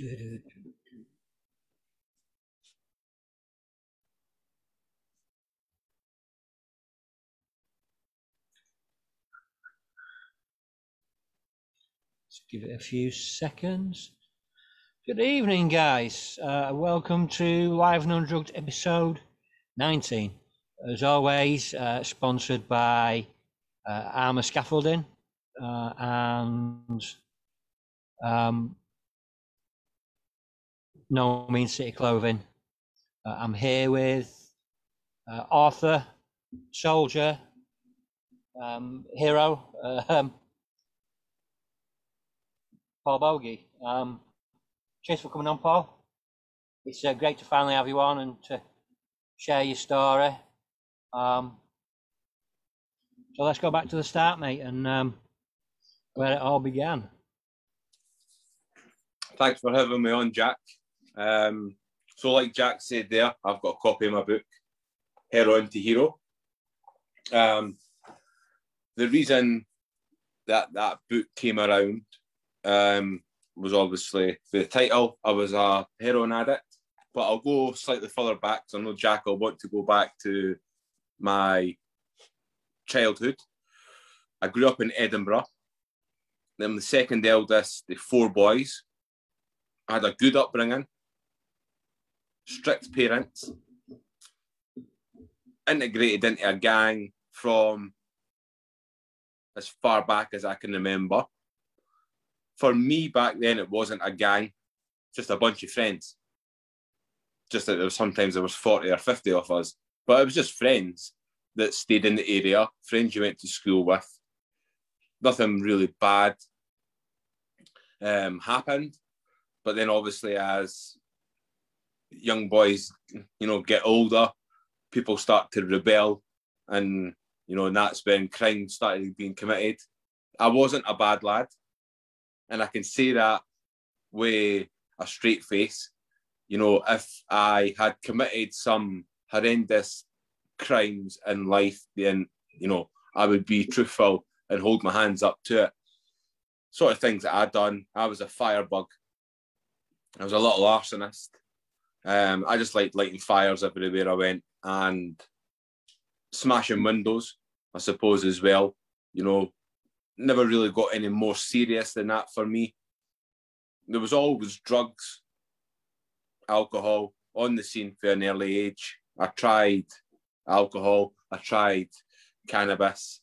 Give it a few seconds. Good evening, guys. Uh, welcome to Live and Undrugged episode 19. As always, uh, sponsored by uh, Armour Scaffolding uh, and um, No Mean City Clothing. Uh, I'm here with uh, Arthur, Soldier, um, Hero, um, Paul Boggie. Um, cheers for coming on, Paul. It's uh, great to finally have you on and to share your story. Um, so let's go back to the start, mate, and um, where it all began. Thanks for having me on, Jack. Um, so, like Jack said there, I've got a copy of my book, Heroin to Hero. Um, the reason that that book came around um, was obviously the title. I was a heroin addict, but I'll go slightly further back. So I know Jack will want to go back to my childhood. I grew up in Edinburgh. I'm the second eldest, the four boys. I had a good upbringing, strict parents, integrated into a gang from as far back as I can remember. For me back then, it wasn't a gang, just a bunch of friends. Just that there was sometimes there was 40 or 50 of us, but it was just friends that stayed in the area, friends you went to school with. Nothing really bad um, happened. But then obviously as young boys, you know, get older, people start to rebel and you know, and that's when crime started being committed. I wasn't a bad lad. And I can say that with a straight face. You know, if I had committed some horrendous crimes in life, then, you know, I would be truthful and hold my hands up to it. Sort of things that I'd done. I was a firebug. I was a little arsonist. Um, I just liked lighting fires everywhere I went and smashing windows, I suppose, as well. You know, never really got any more serious than that for me. There was always drugs, alcohol on the scene for an early age. I tried alcohol, I tried cannabis.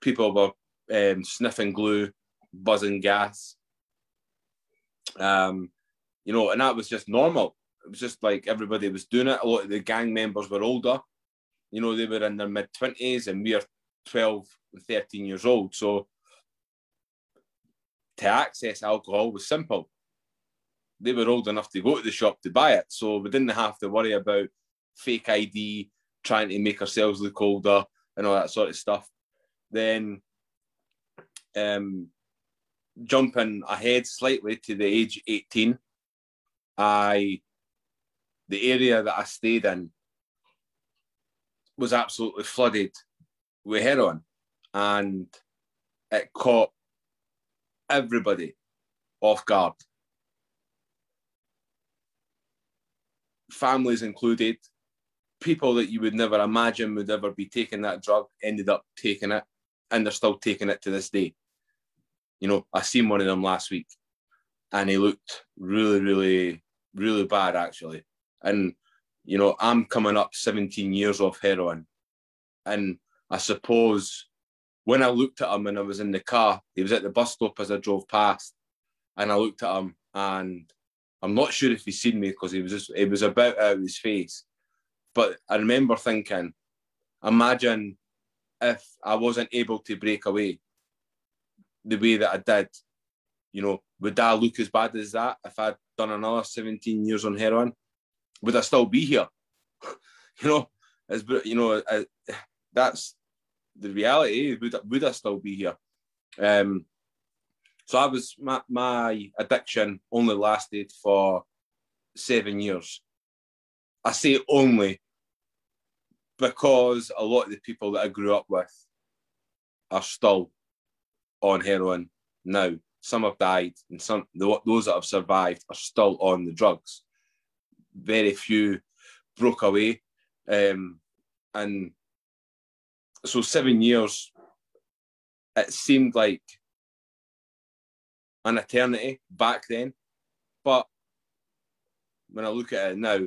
People were um, sniffing glue, buzzing gas. Um, you know, and that was just normal. It was just like everybody was doing it. A lot of the gang members were older. You know, they were in their mid 20s and we are 12 and 13 years old. So to access alcohol was simple. They were old enough to go to the shop to buy it. So we didn't have to worry about fake ID, trying to make ourselves look older and all that sort of stuff. Then um, jumping ahead slightly to the age 18, I the area that I stayed in was absolutely flooded with heroin and it caught everybody off guard. Families included, people that you would never imagine would ever be taking that drug ended up taking it and they're still taking it to this day. You know, I seen one of them last week and he looked really, really, really bad actually. And, you know, I'm coming up 17 years off heroin. And I suppose when I looked at him when I was in the car, he was at the bus stop as I drove past. And I looked at him and I'm not sure if he seen me because he was just, it was about out of his face. But I remember thinking, imagine if I wasn't able to break away the way that I did, you know, would that look as bad as that if I'd done another 17 years on heroin? Would I still be here? you know, as you know, uh, that's the reality. Would I, would I still be here? Um, so I was my, my addiction only lasted for seven years. I say only because a lot of the people that I grew up with are still on heroin now. Some have died, and some those that have survived are still on the drugs. Very few broke away, um, and so seven years. It seemed like an eternity back then, but when I look at it now,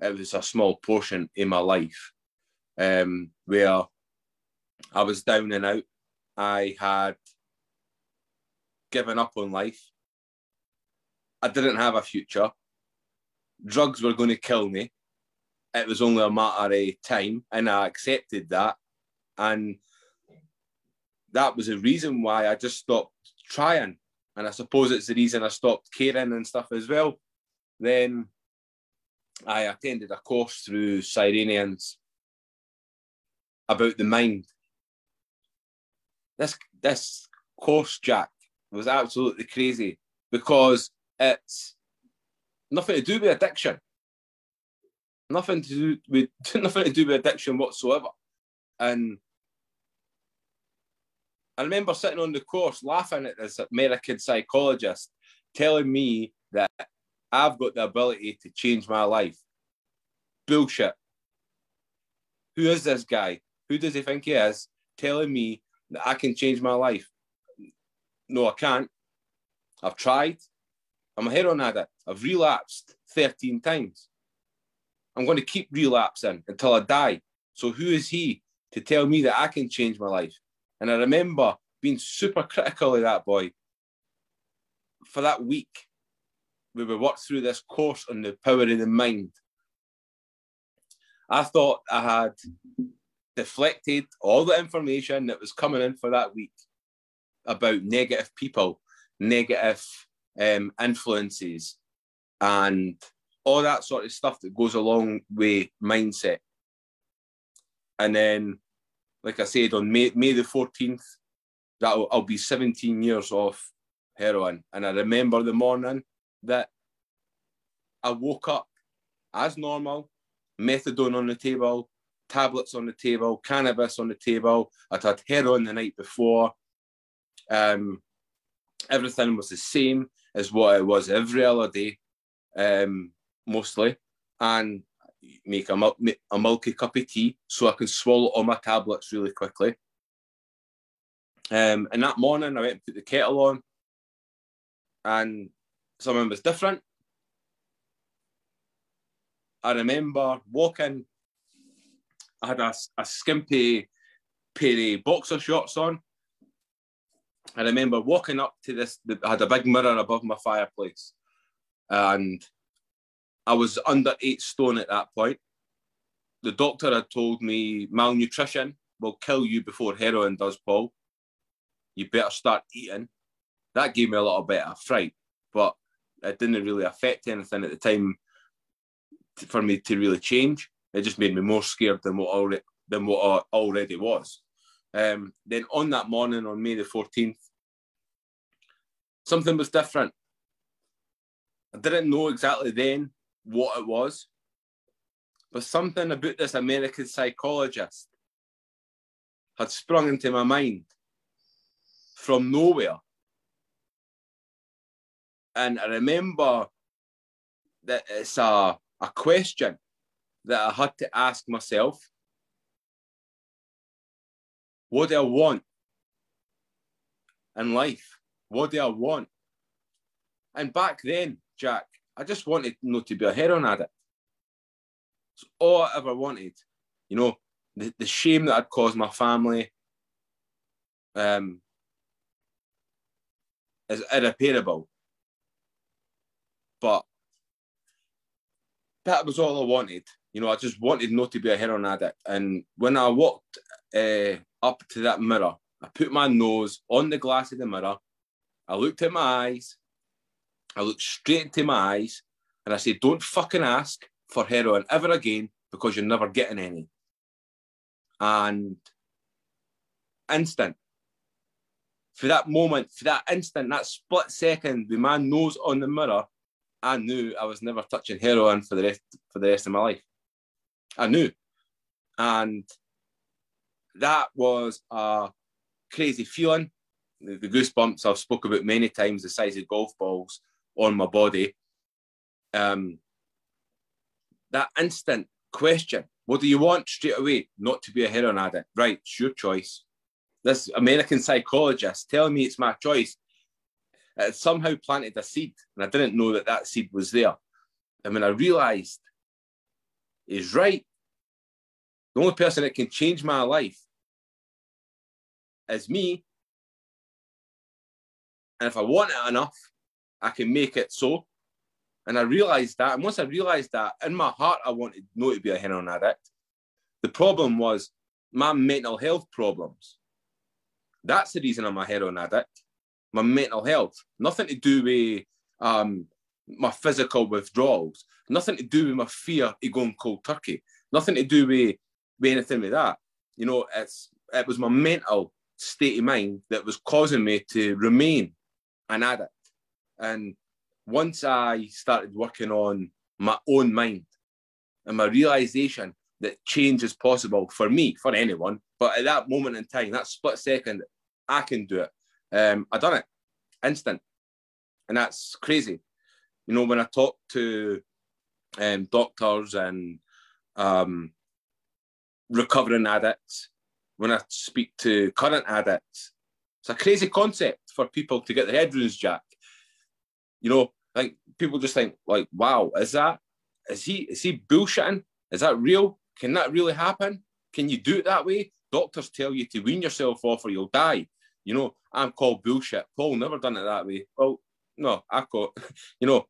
it was a small portion in my life um, where I was down and out. I had given up on life. I didn't have a future. Drugs were going to kill me. It was only a matter of time, and I accepted that. And that was the reason why I just stopped trying. And I suppose it's the reason I stopped caring and stuff as well. Then I attended a course through Cyrenians about the mind. This this course, Jack, was absolutely crazy because it's nothing to do with addiction. Nothing to do with nothing to do with addiction whatsoever. And I remember sitting on the course laughing at this American psychologist telling me that I've got the ability to change my life. Bullshit. Who is this guy? Who does he think he is telling me that I can change my life? No, I can't. I've tried. I'm a heroin addict. I've relapsed 13 times. I'm going to keep relapsing until I die. So who is he to tell me that I can change my life? And I remember being super critical of that boy for that week. We were worked through this course on the power of the mind. I thought I had deflected all the information that was coming in for that week about negative people, negative um, influences, and all that sort of stuff that goes along with mindset. And then, like I said, on May, May the 14th, that I'll be 17 years off heroin. And I remember the morning that I woke up as normal, methadone on the table, tablets on the table, cannabis on the table. I'd had heroin the night before. Um, everything was the same as what it was every other day, um, mostly. And make a, mil- a milky cup of tea so I can swallow all my tablets really quickly. Um, and that morning, I went and put the kettle on, and something was different. I remember walking I had a, a skimpy pair of boxer shorts on. I remember walking up to this, I had a big mirror above my fireplace. And I was under eight stone at that point. The doctor had told me malnutrition will kill you before heroin does, Paul. You better start eating. That gave me a little bit of fright, but it didn't really affect anything at the time for me to really change. It just made me more scared than what already than what I already was. Um, then on that morning, on May the 14th, something was different. I didn't know exactly then what it was, but something about this American psychologist had sprung into my mind from nowhere. And I remember that it's a, a question that I had to ask myself what do I want in life? What do I want? And back then, Jack, I just wanted you know, to be a heroin addict. It's all I ever wanted. You know, the, the shame that I'd caused my family um, is irreparable. But that was all I wanted. You know, I just wanted not to be a heroin addict. And when I walked uh, up to that mirror, I put my nose on the glass of the mirror. I looked at my eyes. I looked straight into my eyes, and I said, "Don't fucking ask for heroin ever again because you're never getting any." And instant for that moment, for that instant, that split second, with my nose on the mirror, I knew I was never touching heroin for the rest for the rest of my life. I knew. And that was a crazy feeling. the, the goosebumps I've spoke about many times, the size of golf balls on my body. Um, that instant question, what do you want straight away? Not to be a heroin addict. Right, it's your choice. This American psychologist telling me it's my choice. It somehow planted a seed, and I didn't know that that seed was there. And when I realised is right, the only person that can change my life is me. And if I want it enough, I can make it so. And I realized that. And once I realized that, in my heart, I wanted not to be a heroin addict. The problem was my mental health problems. That's the reason I'm a heroin addict. My mental health. Nothing to do with um, my physical withdrawals. Nothing to do with my fear of going cold turkey. Nothing to do with, with anything with that. You know, it's it was my mental state of mind that was causing me to remain an addict. And once I started working on my own mind and my realization that change is possible for me, for anyone, but at that moment in time, that split second, I can do it. Um, I done it instant, and that's crazy. You know, when I talk to um, doctors and um, recovering addicts, when I speak to current addicts, it's a crazy concept for people to get their head jack. You know, like people just think like, wow, is that is he is he bullshitting? Is that real? Can that really happen? Can you do it that way? Doctors tell you to wean yourself off or you'll die. You know, I'm called bullshit. Paul never done it that way. Well, no, I got, you know,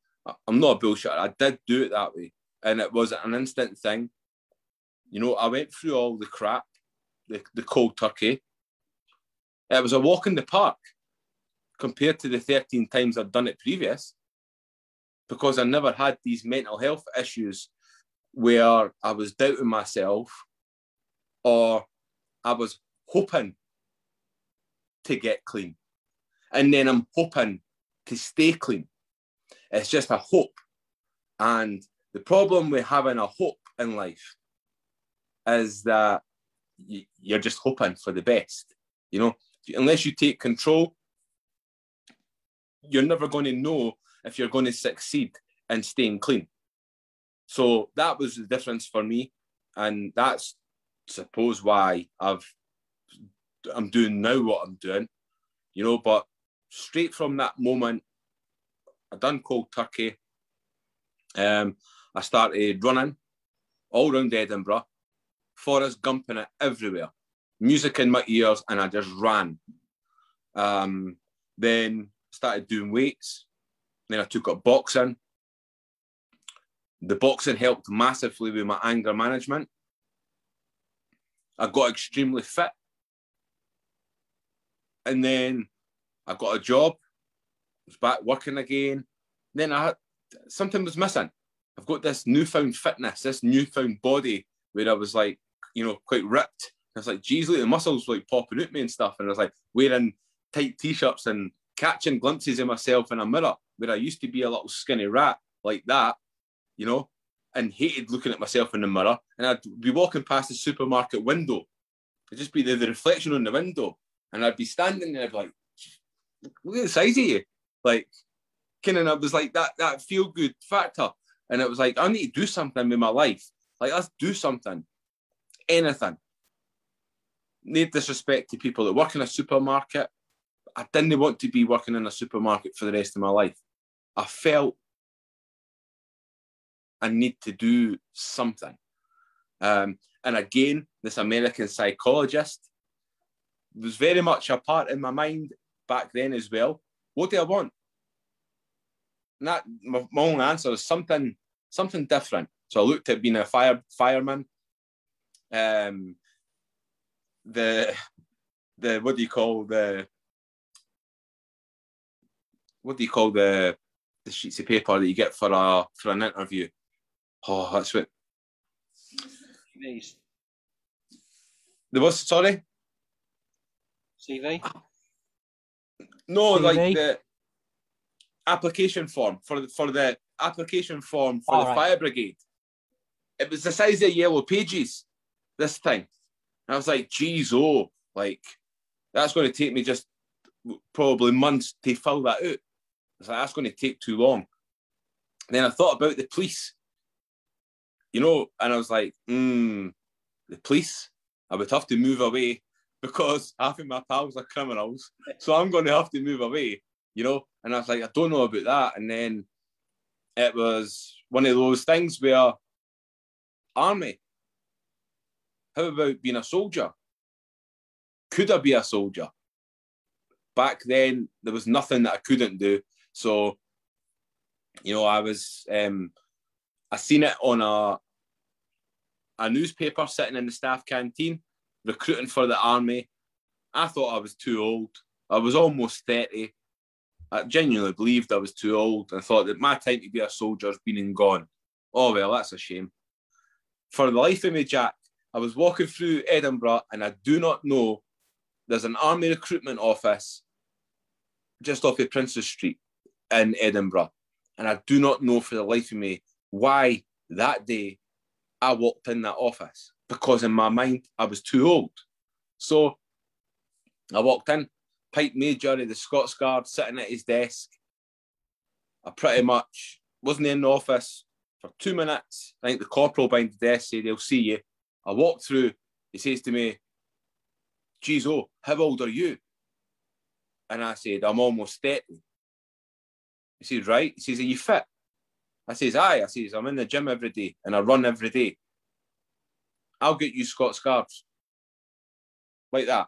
I'm not a bullshit. I did do it that way. And it was an instant thing. You know, I went through all the crap, the, the cold turkey. It was a walk in the park compared to the 13 times I'd done it previous because I never had these mental health issues where I was doubting myself or I was hoping to get clean. And then I'm hoping to stay clean. It's just a hope. And the problem with having a hope in life is that you're just hoping for the best. You know, unless you take control, you're never going to know if you're going to succeed in staying clean. So that was the difference for me, and that's suppose why I've I'm doing now what I'm doing, you know. But straight from that moment, I done cold turkey. Um, I started running all around Edinburgh, Forrest Gumping it everywhere, music in my ears, and I just ran. Um, then started doing weights. Then I took up boxing. The boxing helped massively with my anger management. I got extremely fit. And then I got a job, was back working again. Then I had something was missing. I've got this newfound fitness, this newfound body where I was like, you know, quite ripped. I was like, geez, look, the muscles like popping out me and stuff. And I was like wearing tight t-shirts and catching glimpses of myself in a mirror where I used to be a little skinny rat like that, you know, and hated looking at myself in the mirror. And I'd be walking past the supermarket window. It'd just be the, the reflection on the window. And I'd be standing there, like, look at the size of you. Like, kind of, I was like that, that feel good factor. And it was like, I need to do something with my life. Like, let's do something. Anything. Need disrespect to people that work in a supermarket, I didn't want to be working in a supermarket for the rest of my life. I felt I need to do something. Um, and again, this American psychologist was very much a part in my mind back then as well. What do I want? And that my, my only answer is something, something different. So I looked at being a fire fireman. Um, the the what do you call the what do you call the the sheets of paper that you get for a for an interview? Oh, that's what. CVs. The was sorry. CV. No, CV? like the application form for the for the application form for All the right. fire brigade. It was the size of yellow pages this time. And I was like, geez, oh, like that's going to take me just probably months to fill that out. It's like that's going to take too long. Then I thought about the police, you know, and I was like, hmm, the police. I would have to move away because half of my pals are criminals, so I'm going to have to move away, you know. And I was like, I don't know about that. And then it was one of those things where army. How about being a soldier? Could I be a soldier? Back then, there was nothing that I couldn't do. So, you know, I was, um, I seen it on a a newspaper sitting in the staff canteen, recruiting for the army. I thought I was too old. I was almost 30. I genuinely believed I was too old and thought that my time to be a soldier has been and gone. Oh, well, that's a shame. For the life of me, Jack, I was walking through Edinburgh and I do not know there's an army recruitment office just off of Princes Street in Edinburgh. And I do not know for the life of me why that day I walked in that office because in my mind I was too old. So I walked in, Pipe Major of the Scots Guard sitting at his desk. I pretty much wasn't in the office for two minutes. I think the corporal behind the desk said, They'll see you. I walk through, he says to me, Geez, oh, how old are you? And I said, I'm almost 30. He says, Right. He says, Are you fit? I says, aye. I says, I'm in the gym every day and I run every day. I'll get you Scots Guards. Like that.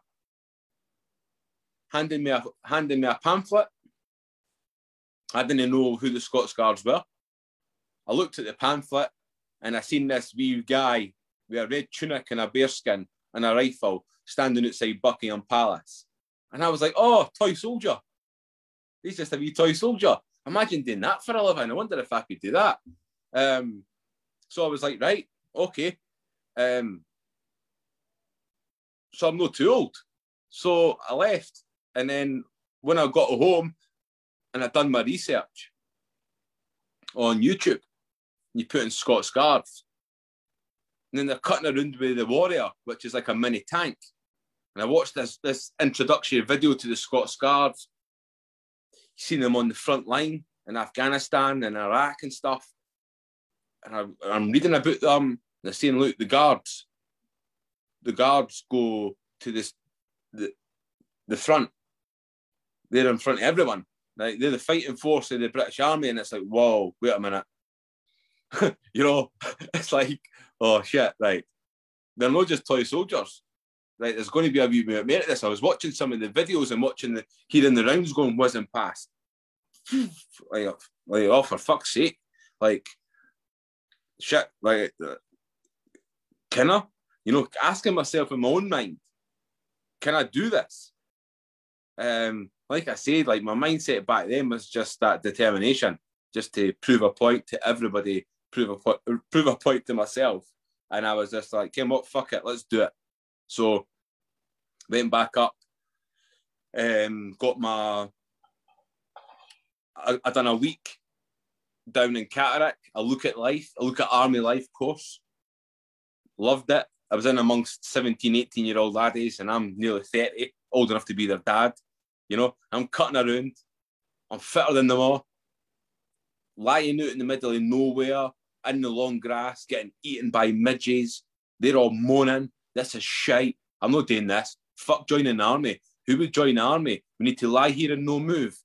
Handing me a handing me a pamphlet. I didn't know who the Scots Guards were. I looked at the pamphlet and I seen this wee guy with a red tunic and a bearskin and a rifle standing outside Buckingham Palace. And I was like, oh, toy soldier. He's just a wee toy soldier. Imagine doing that for a living. I wonder if I could do that. Um, so I was like, right, okay. Um, so I'm not too old. So I left. And then when I got home and I'd done my research on YouTube, you put in Scots Guards. And then they're cutting around with the Warrior, which is like a mini tank. And I watched this this introductory video to the Scots Guards seen them on the front line in Afghanistan and Iraq and stuff. And I, am reading about them. They're saying, look, the guards, the guards go to this the the front. They're in front of everyone. Like they're the fighting force of the British Army, and it's like, whoa, wait a minute. you know, it's like, oh shit, right. They're not just toy soldiers. Right, there's going to be a wee bit of this. I was watching some of the videos and watching the hearing the rounds going wasn't past. like, like, oh, for fuck's sake. Like, shit, like, uh, can I? You know, asking myself in my own mind, can I do this? Um, like I said, like my mindset back then was just that determination, just to prove a point to everybody, prove a point, prove a point to myself. And I was just like, came up, fuck it, let's do it. So went back up, um, got my. I, I done a week down in Catterick. I look at life, I look at army life course. Loved it. I was in amongst 17, 18 year old laddies, and I'm nearly 30, old enough to be their dad. You know, I'm cutting around. I'm fitter than them all. Lying out in the middle of nowhere, in the long grass, getting eaten by midges. They're all moaning. This is shite. I'm not doing this. Fuck joining the army. Who would join the army? We need to lie here and no move.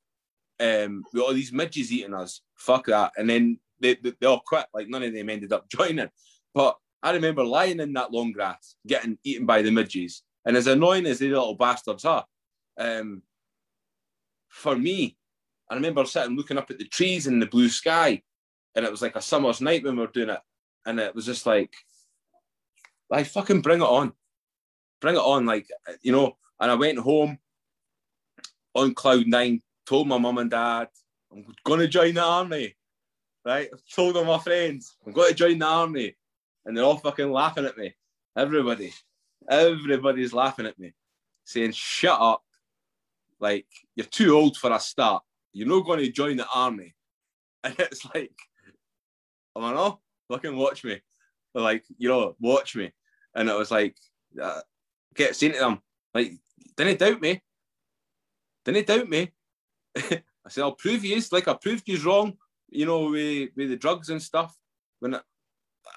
Um, with all these midges eating us. Fuck that. And then they, they, they all quit. Like none of them ended up joining. But I remember lying in that long grass, getting eaten by the midges. And as annoying as these little bastards are, um, for me, I remember sitting looking up at the trees and the blue sky, and it was like a summer's night when we were doing it, and it was just like like fucking bring it on, bring it on, like you know. And I went home on cloud nine, told my mum and dad I'm to join the army, right? I told all my friends I'm to join the army, and they're all fucking laughing at me. Everybody, everybody's laughing at me, saying shut up, like you're too old for a start. You're not going to join the army, and it's like, am I not? Fucking watch me, like you know, watch me and it was like, uh, get saying to them, like, didn't doubt me. Didn't doubt me. I said, I'll prove you. Like I proved you wrong, you know, with, with the drugs and stuff. When I,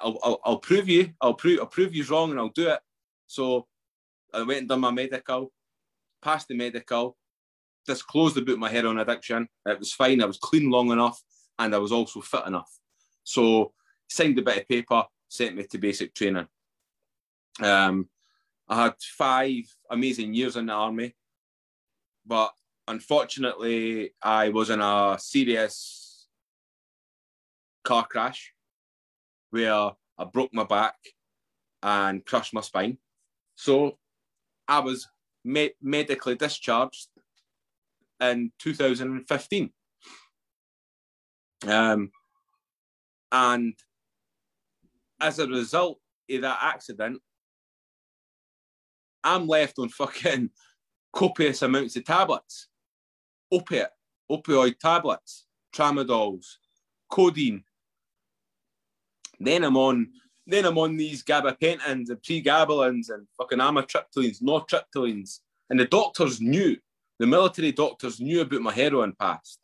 I'll, I'll, I'll prove you, I'll prove, I'll prove you wrong, and I'll do it. So I went and done my medical, passed the medical, disclosed about my heroin addiction. It was fine. I was clean long enough, and I was also fit enough. So signed a bit of paper, sent me to basic training. Um, I had five amazing years in the army, but unfortunately, I was in a serious car crash where I broke my back and crushed my spine. So I was me- medically discharged in 2015. Um, and as a result of that accident, I'm left on fucking copious amounts of tablets, opiate, opioid tablets, tramadols, codeine. Then I'm on, then I'm on these gabapentins and pregabalins and fucking amitriptylines, nortriptylines, and the doctors knew, the military doctors knew about my heroin past,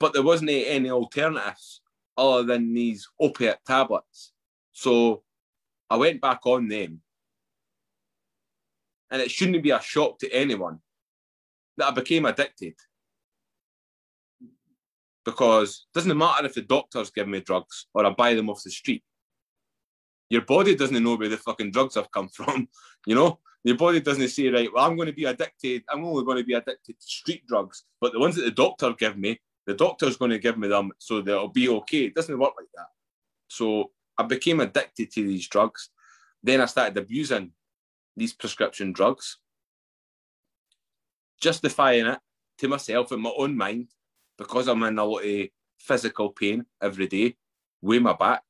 but there wasn't any alternatives other than these opiate tablets. So I went back on them and it shouldn't be a shock to anyone that I became addicted. Because it doesn't matter if the doctors give me drugs or I buy them off the street. Your body doesn't know where the fucking drugs have come from. You know, your body doesn't say, right, well, I'm going to be addicted. I'm only going to be addicted to street drugs. But the ones that the doctor give me, the doctor's going to give me them so that it'll be okay. It doesn't work like that. So I became addicted to these drugs. Then I started abusing these prescription drugs, justifying it to myself in my own mind because I'm in a lot of physical pain every day with my back.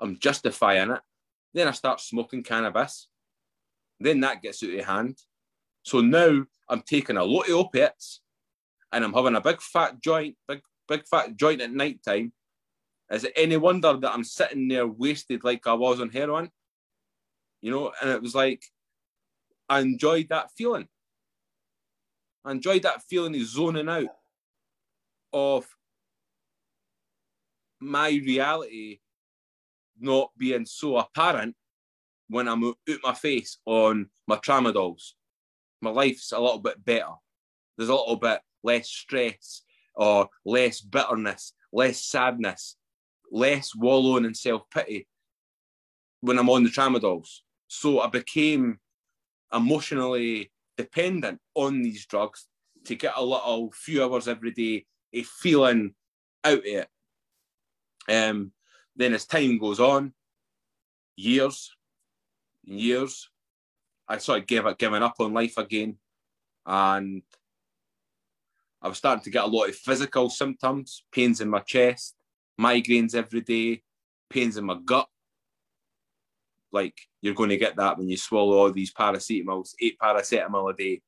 I'm justifying it. Then I start smoking cannabis. Then that gets out of hand. So now I'm taking a lot of opiates and I'm having a big fat joint, big big fat joint at night time. Is it any wonder that I'm sitting there wasted like I was on heroin? You know, and it was like I enjoyed that feeling. I enjoyed that feeling of zoning out of my reality not being so apparent when I'm out my face on my tramadols. My life's a little bit better. There's a little bit less stress or less bitterness, less sadness, less wallowing in self pity when I'm on the tramadols. So I became emotionally dependent on these drugs to get a little few hours every day a feeling out of it. Um, then as time goes on, years, years, I sort of gave up, giving up on life again, and I was starting to get a lot of physical symptoms, pains in my chest, migraines every day, pains in my gut, like you're going to get that when you swallow all these paracetamols, eight paracetamol a day,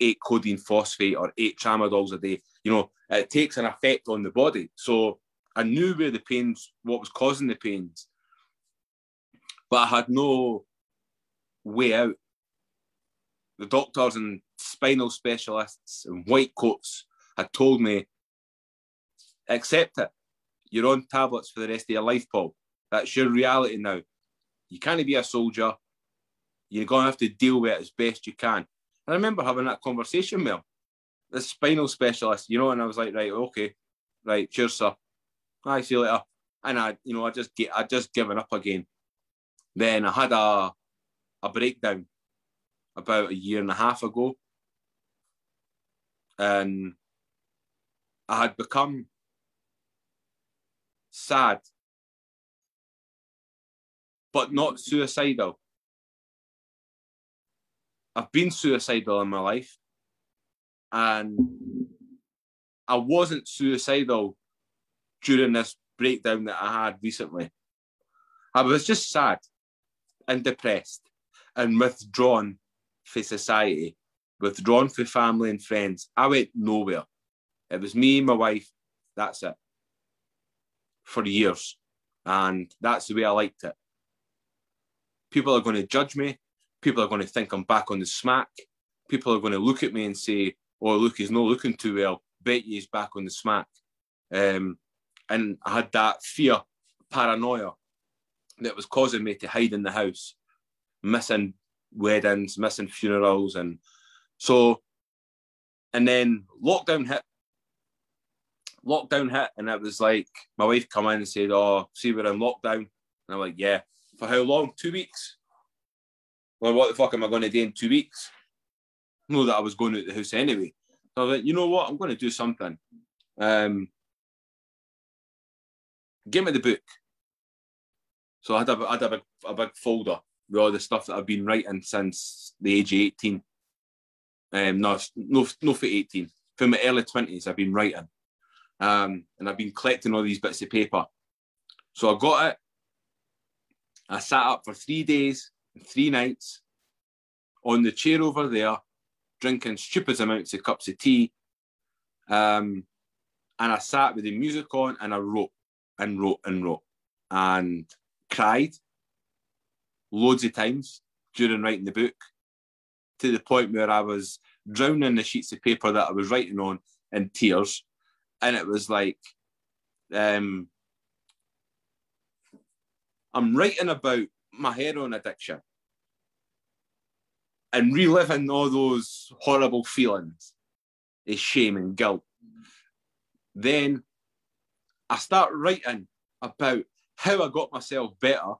eight codeine phosphate, or eight tramadols a day. You know, it takes an effect on the body. So I knew where the pains, what was causing the pains, but I had no way out. The doctors and spinal specialists and white coats had told me, accept it. You're on tablets for the rest of your life, Paul. That's your reality now. You can't be a soldier. You're going to have to deal with it as best you can. And I remember having that conversation him, the spinal specialist, you know, and I was like, right, okay, right, cheers, sir. I see you later. And I, you know, I just get, I just given up again. Then I had a, a breakdown about a year and a half ago, and I had become sad but not suicidal. I've been suicidal in my life, and I wasn't suicidal during this breakdown that I had recently. I was just sad and depressed and withdrawn from society, withdrawn for family and friends. I went nowhere. It was me, and my wife, that's it. For years. And that's the way I liked it. People are going to judge me. People are going to think I'm back on the smack. people are going to look at me and say, "Oh, look, he's not looking too well. Bet he's back on the smack." Um, and I had that fear, paranoia, that was causing me to hide in the house, missing weddings, missing funerals, and so. And then lockdown hit. Lockdown hit, and it was like my wife come in and said, "Oh, see, we're in lockdown." And I'm like, "Yeah, for how long? Two weeks." Well, what the fuck am I going to do in two weeks? Know that I was going out the house anyway. So I was like, you know what? I'm going to do something. Um, give me the book. So I had a, I had a big, a big folder with all the stuff that I've been writing since the age of 18. Um, no, no, no for 18. From my early 20s, I've been writing. Um, and I've been collecting all these bits of paper. So I got it. I sat up for three days and three nights on the chair over there, drinking stupid amounts of cups of tea. Um, and I sat with the music on and I wrote and wrote and wrote and cried loads of times during writing the book to the point where I was drowning the sheets of paper that I was writing on in tears. And it was like, um, I'm writing about my heroin addiction and reliving all those horrible feelings of shame and guilt. Then I start writing about how I got myself better.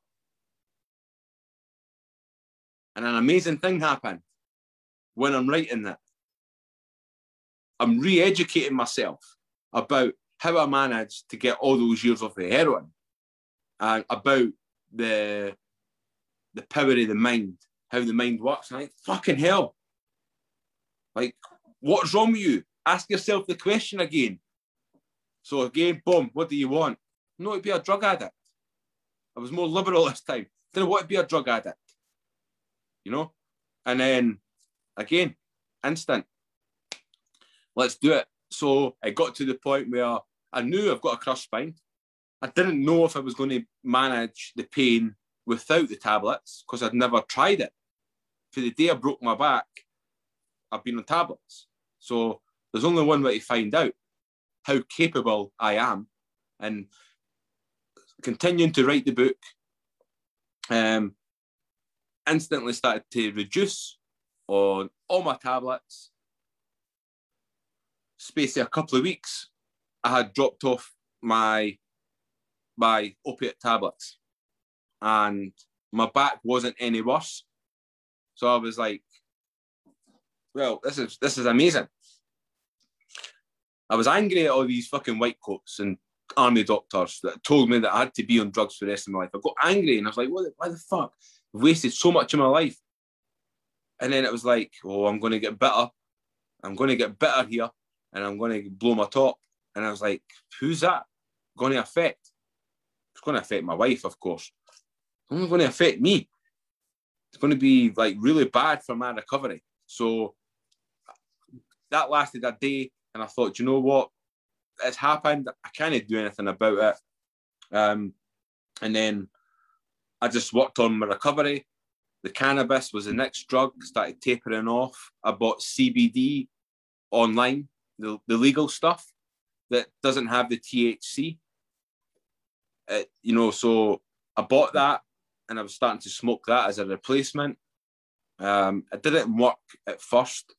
And an amazing thing happened when I'm writing that. I'm re educating myself about how I managed to get all those years off the heroin and about the the power of the mind, how the mind works. And I think, fucking hell. Like, what's wrong with you? Ask yourself the question again. So again, boom, what do you want? Not to be a drug addict. I was more liberal this time. Didn't want to be a drug addict. You know? And then again, instant. Let's do it. So I got to the point where I knew I've got a crushed spine. I didn't know if I was going to manage the pain without the tablets because I'd never tried it. For the day I broke my back, I've been on tablets. So there's only one way to find out how capable I am. And continuing to write the book, um, instantly started to reduce on all my tablets. Space of a couple of weeks, I had dropped off my my opiate tablets and my back wasn't any worse. So I was like, well, this is this is amazing. I was angry at all these fucking white coats and army doctors that told me that I had to be on drugs for the rest of my life. I got angry and I was like, what, why the fuck? I've wasted so much of my life. And then it was like, oh, I'm going to get better. I'm going to get better here and I'm going to blow my top. And I was like, who's that going to affect? It's going to affect my wife, of course It's only going to affect me. It's going to be like really bad for my recovery. So that lasted a day, and I thought, you know what? It's happened. I can't do anything about it. Um, and then I just worked on my recovery. The cannabis was the next drug, started tapering off. I bought CBD online, the, the legal stuff that doesn't have the THC. Uh, you know, so I bought that and I was starting to smoke that as a replacement. Um, it didn't work at first,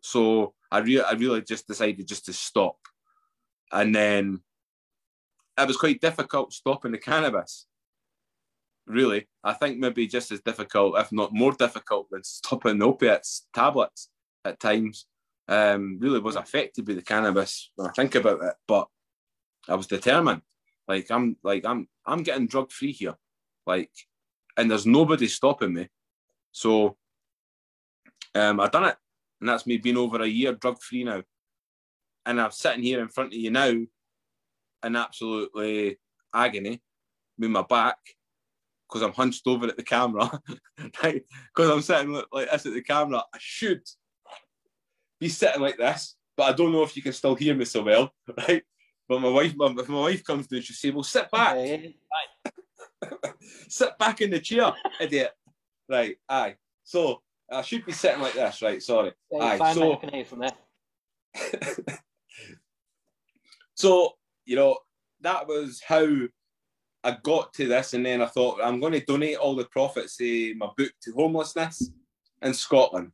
so I really, I really just decided just to stop, and then it was quite difficult stopping the cannabis. Really, I think maybe just as difficult, if not more difficult, than stopping opiates tablets at times. Um, really was affected by the cannabis when I think about it, but I was determined. Like I'm, like I'm, I'm getting drug free here. Like, and there's nobody stopping me. So um, I've done it. And that's me being over a year drug free now. And I'm sitting here in front of you now in absolutely agony with my back because I'm hunched over at the camera. Right? Because I'm sitting like this at the camera. I should be sitting like this, but I don't know if you can still hear me so well, right? But my wife, if my wife comes through, she'll say, "Well, sit back." Sit back in the chair, idiot. Right, aye. So I should be sitting like this, right? Sorry. Yeah, Aye, fine, so- can hear from there. so you know that was how I got to this, and then I thought I'm going to donate all the profits of my book to homelessness in Scotland.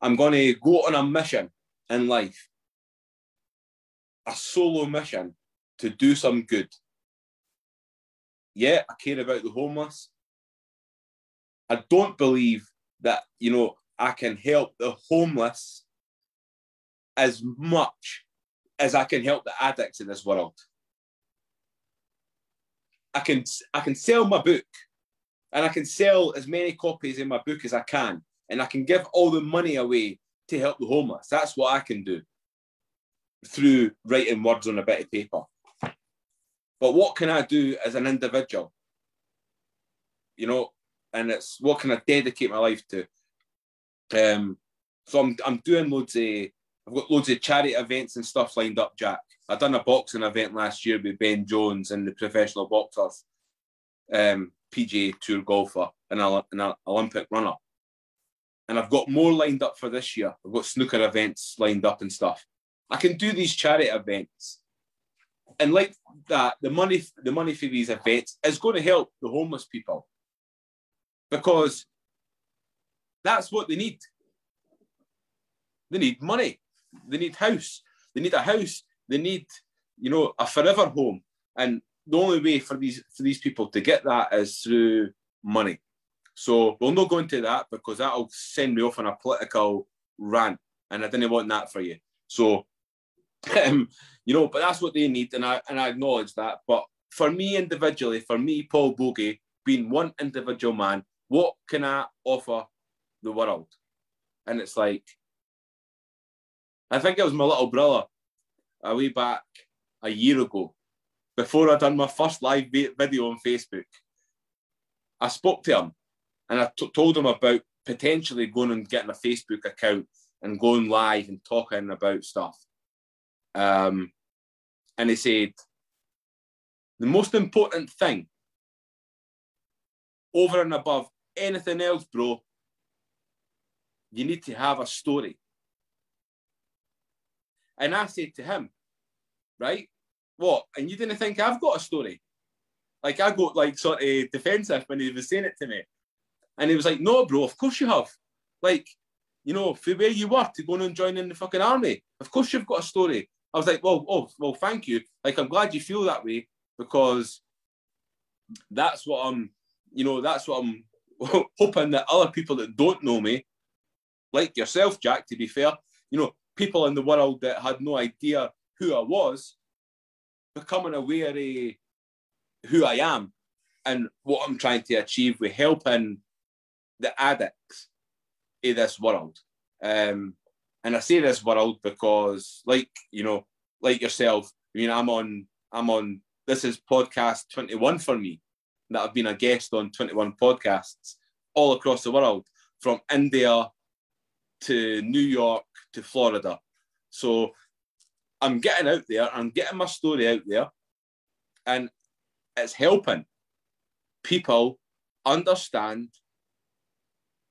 I'm going to go on a mission in life, a solo mission to do some good. Yeah, I care about the homeless. I don't believe that you know I can help the homeless as much as I can help the addicts in this world. I can I can sell my book and I can sell as many copies in my book as I can and I can give all the money away to help the homeless. That's what I can do through writing words on a bit of paper. But what can I do as an individual? You know, and it's what can I dedicate my life to? Um, so I'm I'm doing loads of I've got loads of charity events and stuff lined up, Jack. I done a boxing event last year with Ben Jones and the professional boxers, um, PGA Tour golfer and an Olympic runner. And I've got more lined up for this year. I've got snooker events lined up and stuff. I can do these charity events, and like that, the money the money for these events is going to help the homeless people because that's what they need. They need money. They need house. They need a house. They need, you know, a forever home. And the only way for these for these people to get that is through money. So we'll not go into that because that'll send me off on a political rant, and I didn't want that for you. So, um, you know, but that's what they need, and I and I acknowledge that. But for me individually, for me, Paul Boggie, being one individual man, what can I offer the world? And it's like, I think it was my little brother, a way back a year ago, before I done my first live video on Facebook. I spoke to him and I t- told him about potentially going and getting a Facebook account and going live and talking about stuff. Um, and he said, the most important thing over and above anything else, bro, you need to have a story. And I said to him, right, what? And you didn't think I've got a story? Like I got like sort of defensive when he was saying it to me. And he was like, no, bro, of course you have. Like, you know, for where you were to go and join in the fucking army, of course you've got a story. I was like, well, oh, well, thank you. Like, I'm glad you feel that way because that's what I'm, you know, that's what I'm hoping that other people that don't know me, like yourself, Jack, to be fair, you know, people in the world that had no idea who I was, becoming aware of who I am and what I'm trying to achieve with helping the addicts in this world. Um, and I say this world because, like you know, like yourself, I mean, I'm on, I'm on. This is podcast 21 for me. That I've been a guest on 21 podcasts all across the world, from India to New York to Florida. So I'm getting out there, I'm getting my story out there, and it's helping people understand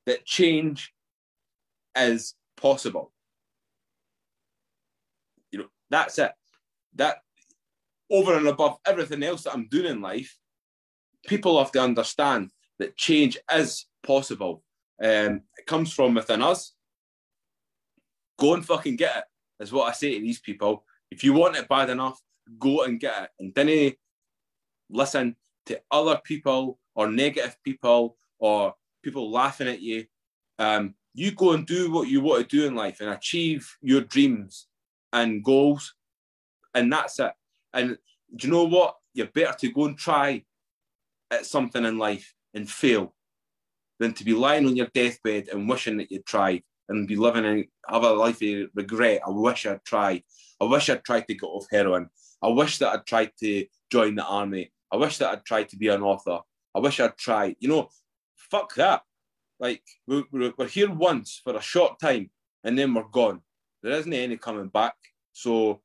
that change is possible. You know, that's it. That over and above everything else that I'm doing in life, people have to understand that change is possible. Um, it comes from within us. Go and fucking get it, is what I say to these people. If you want it bad enough, go and get it. And then listen to other people or negative people or people laughing at you. Um, you go and do what you want to do in life and achieve your dreams and goals. And that's it. And do you know what? You're better to go and try at something in life and fail than to be lying on your deathbed and wishing that you'd tried and be living and have a life of regret. I wish I'd tried. I wish I'd tried to get off heroin. I wish that I'd tried to join the army. I wish that I'd tried to be an author. I wish I'd tried. You know, fuck that. Like, we're, we're, here once for a short time and then we're gone. There isn't any coming back. So,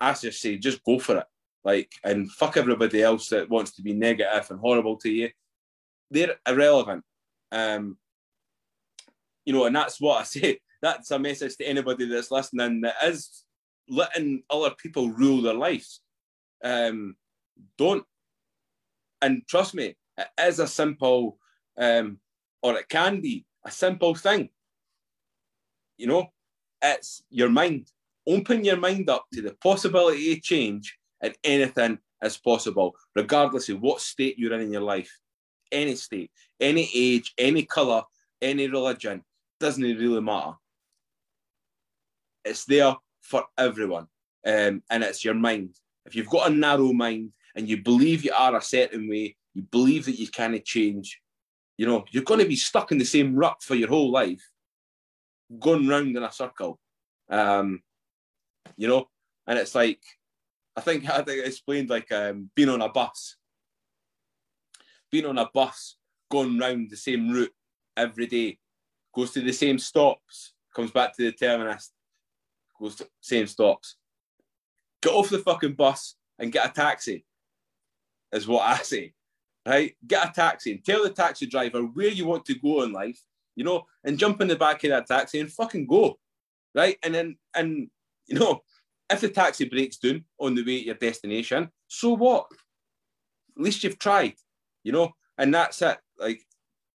I just say, just go for it. Like, and fuck everybody else that wants to be negative and horrible to you. They're irrelevant. Um, you know, and that's what I say. That's a message to anybody that's listening that is letting other people rule their lives. Um, don't, and trust me, it is a simple, um, or it can be a simple thing. You know, it's your mind. Open your mind up to the possibility of change, and anything is possible, regardless of what state you're in in your life. Any state, any age, any colour, any religion, doesn't really matter. It's there for everyone, um, and it's your mind. If you've got a narrow mind and you believe you are a certain way, you believe that you can't change, you know, you're going to be stuck in the same rut for your whole life, going round in a circle. Um, you know, and it's like, I think I think I explained like um, being on a bus, being on a bus, going round the same route every day, goes to the same stops, comes back to the terminus, goes to same stops. Get off the fucking bus and get a taxi, is what I say. Right? Get a taxi and tell the taxi driver where you want to go in life, you know, and jump in the back of that taxi and fucking go. Right? And then and you know, if the taxi breaks down on the way to your destination, so what? At least you've tried, you know, and that's it. Like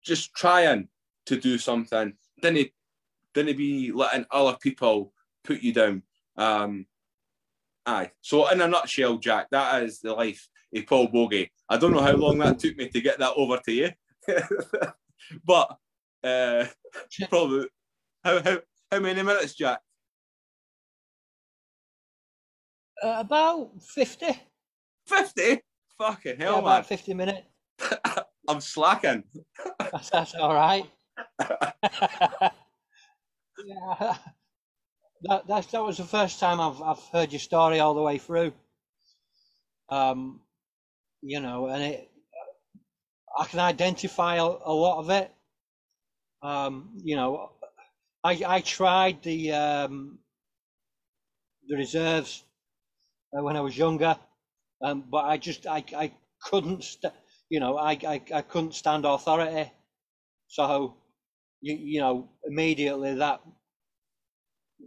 just trying to do something. Didn't didn't be letting other people put you down. Um, aye. So in a nutshell, Jack, that is the life of Paul Boggie. I don't know how long that took me to get that over to you, but uh, probably how, how how many minutes, Jack? Uh, about 50. 50? Fucking hell, yeah, man. about 50 minutes. I'm slacking. That's, that's all right. Yeah, that, that that was the first time I've I've heard your story all the way through. Um, you know, and it, I can identify a, a lot of it. Um, you know, I I tried the um, the reserves uh, when I was younger, um, but I just I I couldn't you know I, I I couldn't stand authority, so you you know immediately that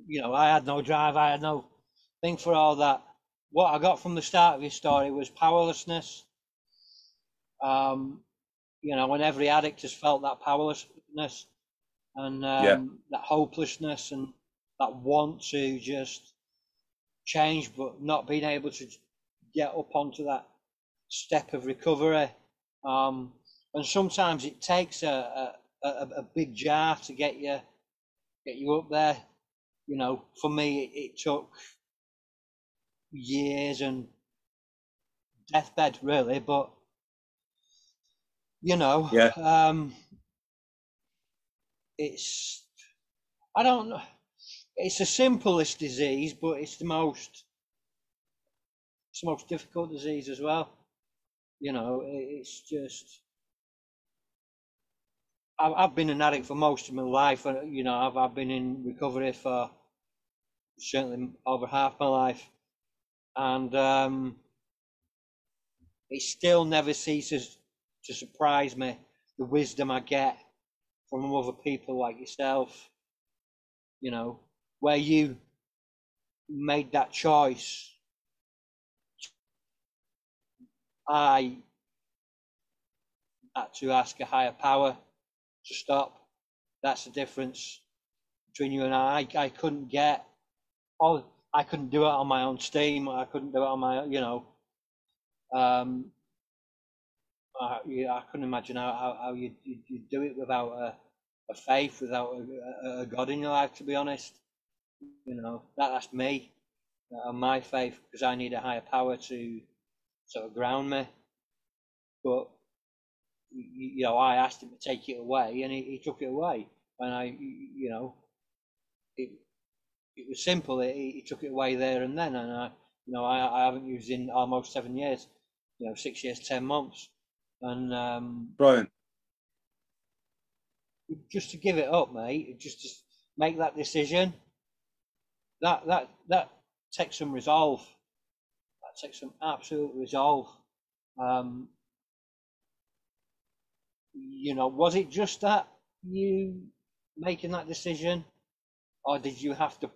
you know I had no drive, I had no thing for all that. What I got from the start of your story was powerlessness. Um, you know, when every addict has felt that powerlessness and um, Yeah. that hopelessness and that want to just change, but not being able to get up onto that step of recovery. Um, and sometimes it takes a, a, a, a big jar to get you get you up there. You know, for me, it, it took years and deathbed really, but you know, Yeah. um, it's I don't know. It's the simplest disease, but it's the most it's the most difficult disease as well. You know, it- it's just. I've, I've been an addict for most of my life, and you know, I've I've been in recovery for certainly over half my life, and um, it still never ceases to surprise me the wisdom I get from other people like yourself. You know, where you made that choice, I had to ask a higher power to stop. That's the difference between you and I. I, I couldn't get, oh, I couldn't do it on my own steam. I couldn't do it on my, you know, um, I, I couldn't imagine how, how, how you'd, you'd do it without a, a faith, without a, a, God in your life, to be honest. You know, that, that's me, uh, my faith, because I need a higher power to sort of ground me. But, you, know, I asked him to take it away and he, he took it away. And I, you know, it, it was simple. He, he took it away there and then. And I, you know, I, I haven't used it in almost seven years, you know, six years, 10 months. And um, Brilliant. just to give it up, mate, just to make that decision, that that that takes some resolve. That takes some absolute resolve. Um, you know, was it just that you making that decision, or did you have to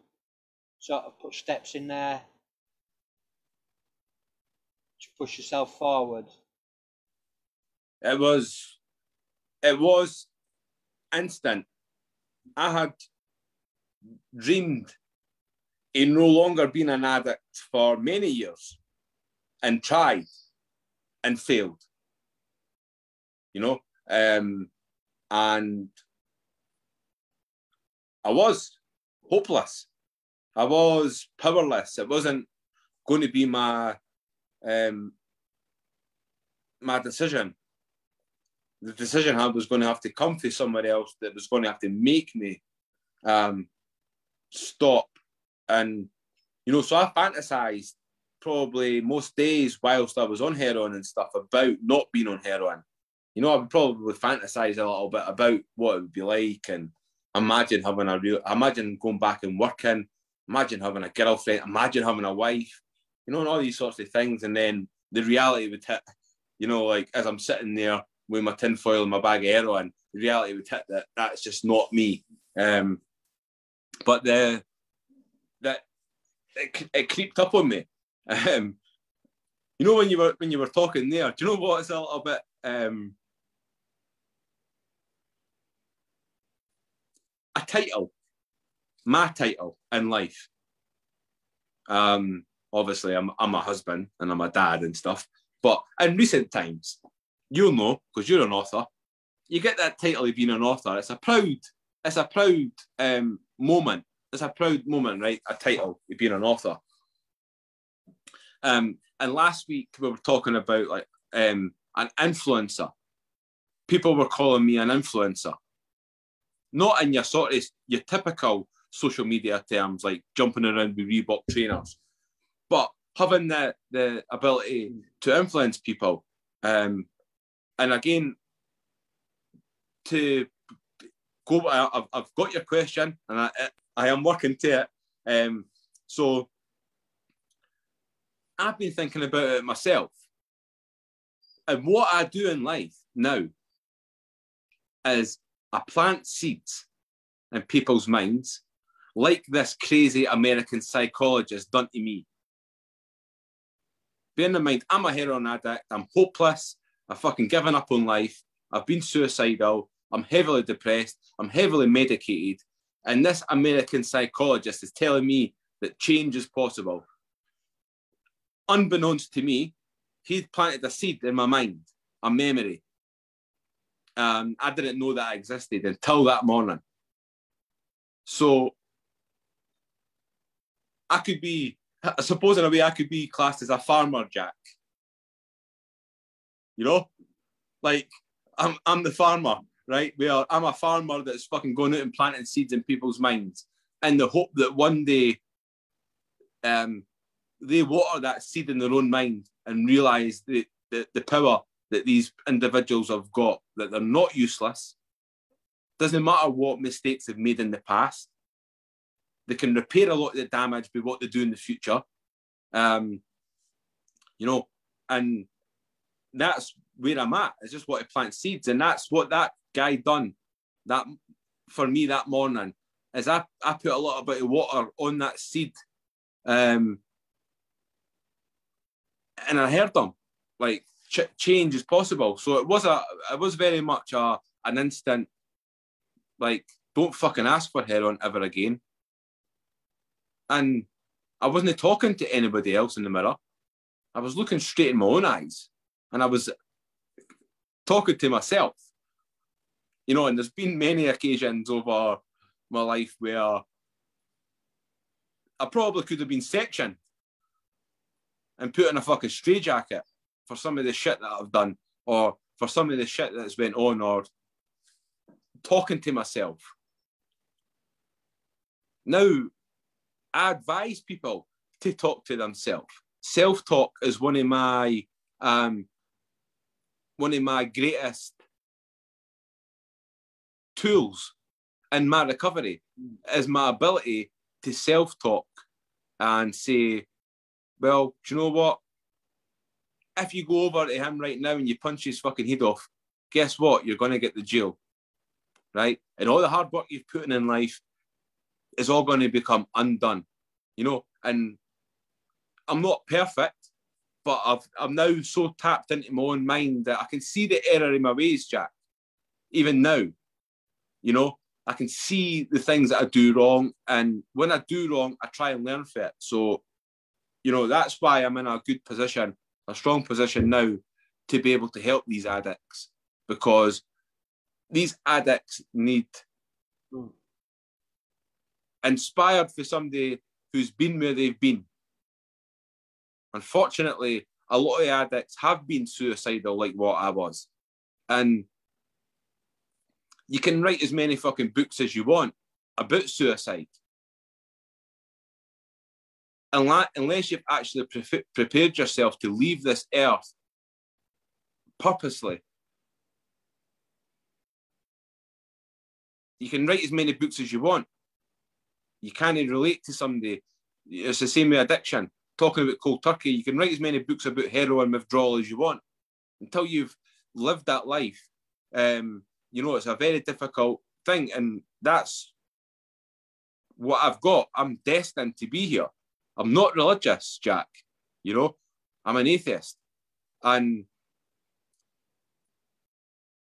sort of put steps in there to push yourself forward? It was, it was instant. I had dreamed in no longer being an addict for many years and tried and failed. You know, um, and I was hopeless. I was powerless. It wasn't going to be my um, my decision. The decision I was going to have to come to somewhere else that was going to have to make me um, stop. And you know, so I fantasized probably most days whilst I was on heroin and stuff about not being on heroin. You know, I would probably fantasize a little bit about what it would be like and imagine having a real, imagine going back and working, imagine having a girlfriend, imagine having a wife, you know, and all these sorts of things. And then the reality would hit, you know, like as I'm sitting there with my tinfoil and my bag of heroin, the reality would hit that that's just not me. Um, but the that it, it creeped up on me. Um, you know when you were when you were talking there, do you know what? It's a little bit um, title, my title in life. Um, obviously, I'm I'm a husband and I'm a dad and stuff. But in recent times, you'll know because you're an author. You get that title of being an author. It's a proud, it's a proud um, moment. It's a proud moment, right? A title of being an author. Um, and last week we were talking about like um, an influencer. People were calling me an influencer, not in your sort of your typical social media terms like jumping around with Reebok trainers, but having the the ability to influence people. Um, and again, to go, I, I've got your question, and I I am working to it. Um, so I've been thinking about it myself. And what I do in life now is I plant seeds in people's minds, like this crazy American psychologist done to me. Bearing in mind, I'm a heroin addict, I'm hopeless, I've fucking given up on life, I've been suicidal, I'm heavily depressed, I'm heavily medicated, and this American psychologist is telling me that change is possible unbeknownst to me, he'd planted a seed in my mind, a memory. Um, I didn't know that existed until that morning. So I could be, I suppose in a way, I could be classed as a farmer jack. You know, like I'm, I'm the farmer, right? Where I'm a farmer that's fucking going out and planting seeds in people's minds in the hope that one day um, they water that seed in their own mind and realize the, the, the power that these individuals have got, that they're not useless. Doesn't matter what mistakes they've made in the past. They can repair a lot of the damage by what they do in the future. Um, you know, and that's where I'm at. It's just what to plant seeds. And that's what that guy done. That for me that morning is I, I put a little bit of water on that seed. Um, and I heard them like ch- change is possible. So it was a it was very much a an instant like don't fucking ask for heroin ever again. And I wasn't talking to anybody else in the mirror. I was looking straight in my own eyes, and I was talking to myself. You know, and there's been many occasions over my life where I probably could have been sectioned and put in a fucking straitjacket for some of the shit that I've done or for some of the shit that's went on or talking to myself. Now, I advise people to talk to themselves. Self-talk is one of my um, one of my greatest tools in my recovery is my ability to self-talk and say, well, do you know what? If you go over to him right now and you punch his fucking head off, guess what? You're going to get the jail. right? And all the hard work you've put in in life is all going to become undone, you know. And I'm not perfect, but I've, I'm now so tapped into my own mind that I can see the error in my ways, Jack. Even now, you know, I can see the things that I do wrong, and when I do wrong, I try and learn from it. So, you know, that's why I'm in a good position, a strong position now, to be able to help these addicts because these addicts need mm. inspired for somebody who's been where they've been. Unfortunately, a lot of addicts have been suicidal, like what I was. And you can write as many fucking books as you want about suicide. Unless you've actually pre- prepared yourself to leave this earth purposely You can write as many books as you want. You can't relate to somebody. It's the same with addiction. Talking about cold turkey, you can write as many books about heroin withdrawal as you want. Until you've lived that life, um, you know, it's a very difficult thing. And that's what I've got. I'm destined to be here. I'm not religious, Jack. You know, I'm an atheist. And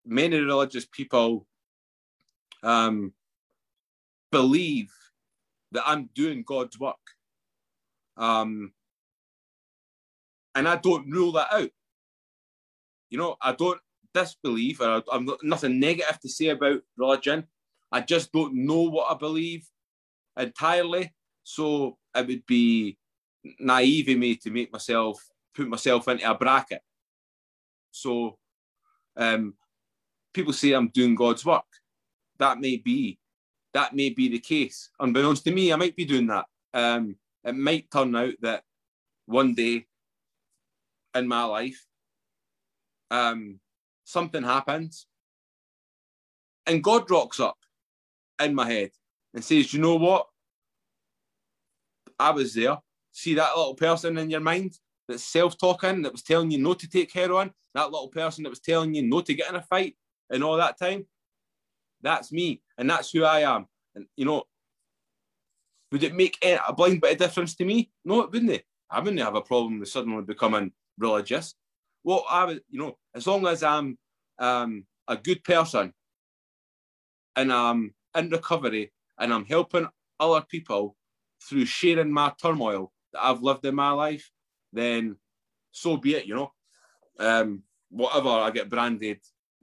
many religious people um, believe that I'm doing God's work. Um, and I don't rule that out. You know, I don't disbelieve, or I'm got nothing negative to say about religion. I just don't know what I believe entirely. So it would be naive of me to make myself put myself into a bracket. So um, people say I'm doing God's work that may be that may be the case. Unbeknownst to me, I might be doing that. Um, it might turn out that one day in my life, um, something happens, and God rocks up in my head and says, "You know what? I was there. See that little person in your mind that's self-talking, that was telling you not to take heroin, that little person that was telling you not to get in a fight, and all that time. That's me, and that's who I am. And you know, would it make a blind bit of difference to me? No, it wouldn't. I wouldn't have a problem with suddenly becoming religious. Well, I would, you know, as long as I'm um, a good person and I'm in recovery and I'm helping other people through sharing my turmoil that I've lived in my life, then so be it, you know. Um, whatever I get branded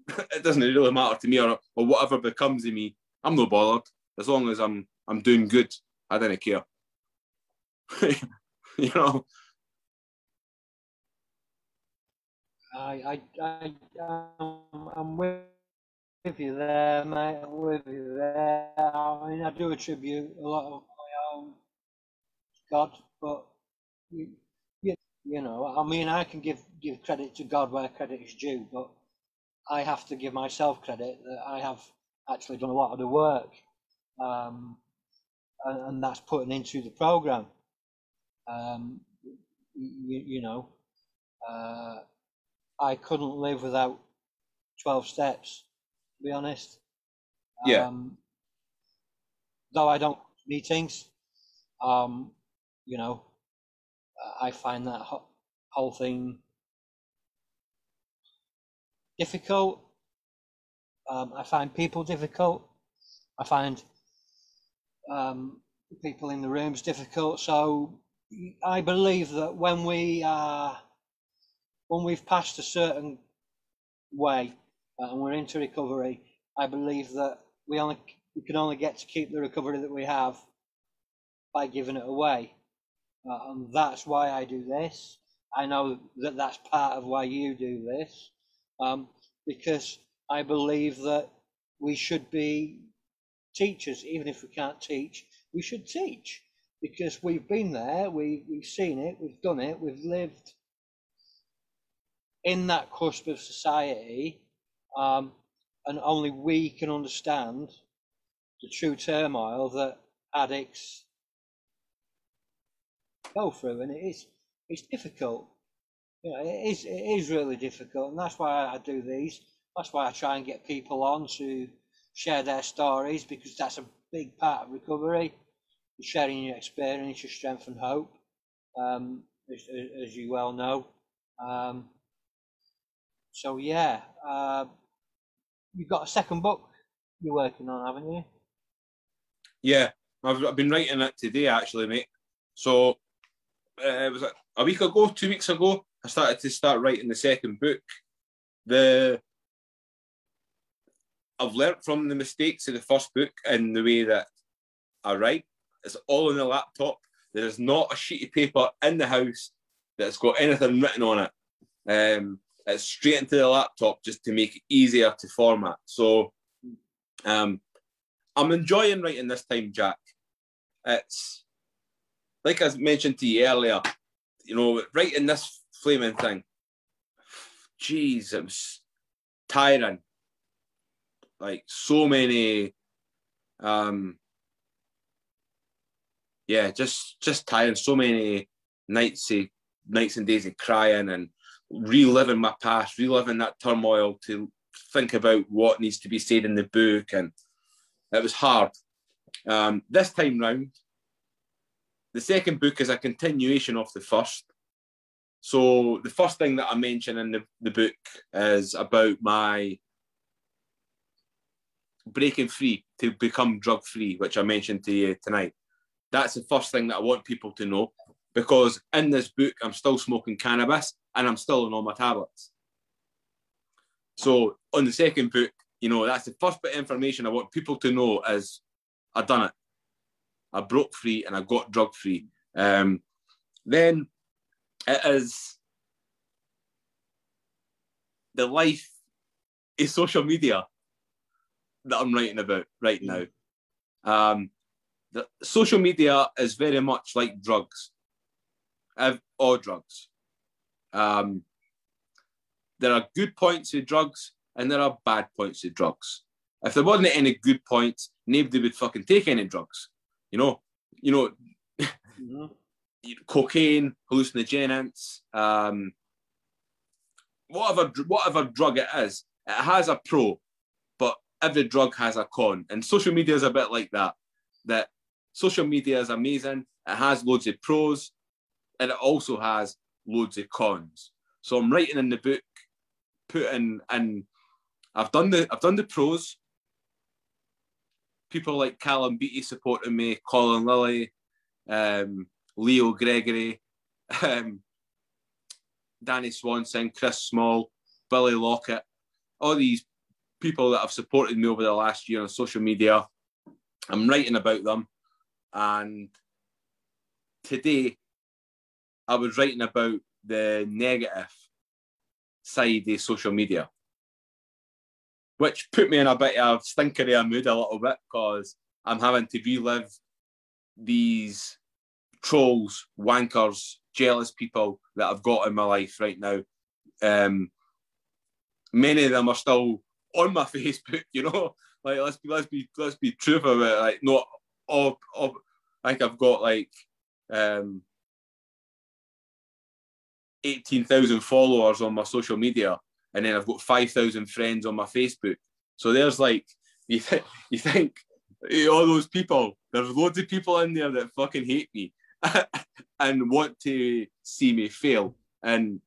it doesn't really matter to me or, or whatever becomes of me. I'm no bothered as long as I'm I'm doing good. I don't care. you know. I I I I'm with you there, mate. I'm with you there. I mean, I do attribute a lot of my own God, but you, you, you know, I mean, I can give give credit to God where credit is due, but I have to give myself credit that I have actually done a lot of the work, um, and, and, that's putting into the program. Um, you, you, know, uh, I couldn't live without twelve steps. To be honest. Yeah. Um, though I don't meetings, um, you know, I find that whole thing difficult. Um, I find people difficult. I find um, people in the rooms difficult. So I believe that when we uh, when we've passed a certain way uh, and we're into recovery, I believe that we only we can only get to keep the recovery that we have by giving it away, uh, and that's why I do this. I know that that's part of why you do this. Um, because I believe that we should be teachers, even if we can't teach, we should teach. Because we've been there, we, we've seen it, we've done it, we've lived in that cusp of society, um, and only we can understand the true turmoil that addicts go through, and it is it's difficult you know, it is, it is really difficult, and that's why I do these. That's why I try and get people on to share their stories because that's a big part of recovery. Sharing your experience, your strength and hope, um, as, as, you well know. Um, so yeah, uh, you've got a second book you're working on, haven't you? Yeah, I've, I've been writing it today actually, mate. So uh, it was a week ago, two weeks ago. I started to start writing the second book. The I've learnt from the mistakes of the first book in the way that I write. It's all on the laptop. There is not a sheet of paper in the house that's got anything written on it. Um, it's straight into the laptop just to make it easier to format. So um, I'm enjoying writing this time, Jack. It's like I mentioned to you earlier, you know, writing this flaming thing. Jeez, it was tiring. Like so many um yeah, just just tiring. So many nights nights and days of crying and reliving my past, reliving that turmoil to think about what needs to be said in the book, and it was hard. Um, this time round, the second book is a continuation of the first. So the first thing that I mention in the, the book is about my breaking free to become drug free, which I mentioned to you tonight. That's the first thing that I want people to know because in this book, I'm still smoking cannabis and I'm still on all my tablets. So on the second book, you know, that's the first bit of information I want people to know is I've done it. I broke free and I got drug free. Um, then it is the life is social media that I'm writing about right now. Um, the social media is very much like drugs, all drugs. Um, there are good points of drugs and there are bad points of drugs. If there wasn't any good points, nobody would fucking take any drugs. You know, you know, mm-hmm. cocaine, hallucinogenics, um, whatever whatever drug it is, it has a pro, but every drug has a con. And social media is a bit like that. That social media is amazing. It has loads of pros, and it also has loads of cons. So I'm writing in the book, putting and I've done the I've done the pros. People like Callum Beattie supporting me, Colin Lilly, um, Leo Gregory, um, Danny Swanson, Chris Small, Billy Lockett, all these people that have supported me over the last year on social media. I'm writing about them. And today I was writing about the negative side of social media, which put me in a bit of stinkery mood a little bit because I'm having to relive these trolls, wankers, jealous people that I've got in my life right now. Um, many of them are still on my Facebook, you know. Like let's be let's be let's be truthful about it. Like not all, all think I've got like um 18,000 followers on my social media, and then I've got 5,000 friends on my Facebook. So there's like, you, th- you think eh, all those people, there's loads of people in there that fucking hate me and want to see me fail. And,